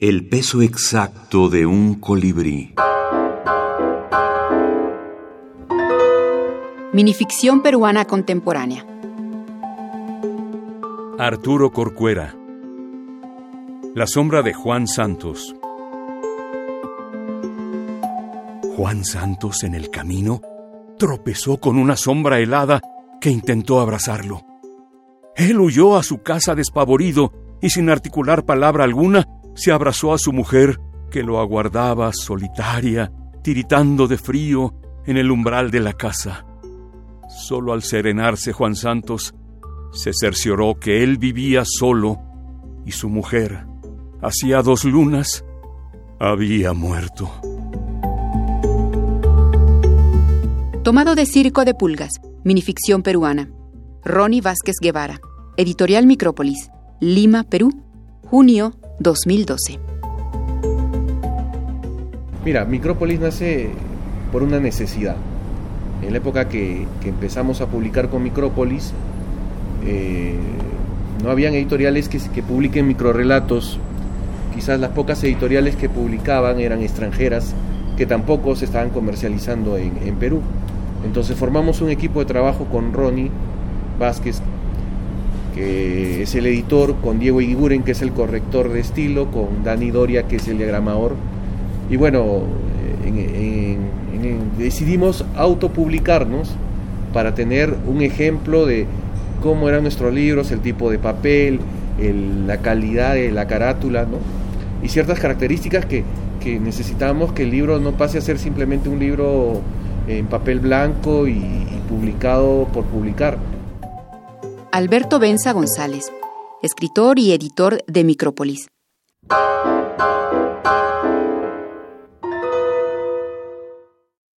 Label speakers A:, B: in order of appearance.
A: El peso exacto de un colibrí.
B: Minificción peruana contemporánea.
C: Arturo Corcuera. La sombra de Juan Santos. Juan Santos en el camino tropezó con una sombra helada que intentó abrazarlo. Él huyó a su casa despavorido y sin articular palabra alguna, se abrazó a su mujer, que lo aguardaba solitaria, tiritando de frío en el umbral de la casa. Solo al serenarse Juan Santos, se cercioró que él vivía solo y su mujer, hacía dos lunas, había muerto.
B: Tomado de Circo de Pulgas, minificción peruana. Ronnie Vázquez Guevara. Editorial Micrópolis. Lima, Perú. Junio 2012.
D: Mira, Micrópolis nace por una necesidad. En la época que, empezamos a publicar con Micrópolis, eh, no habían editoriales que, que publiquen microrelatos. Quizás las pocas editoriales que publicaban eran extranjeras que tampoco se estaban comercializando en, en Perú. Entonces formamos un equipo de trabajo con Ronnie Vázquez, que es el editor, con Diego Iguren, que es el corrector de estilo, con Dani Doria, que es el diagramador. Y bueno, decidimos autopublicarnos para tener un ejemplo de cómo eran nuestros libros, el tipo de papel, la calidad de la carátula, ¿no? y ciertas características que, que necesitamos que el libro no pase a ser simplemente un libro en papel blanco y, publicado por publicar.
B: Alberto Benza González, escritor y editor de Micrópolis.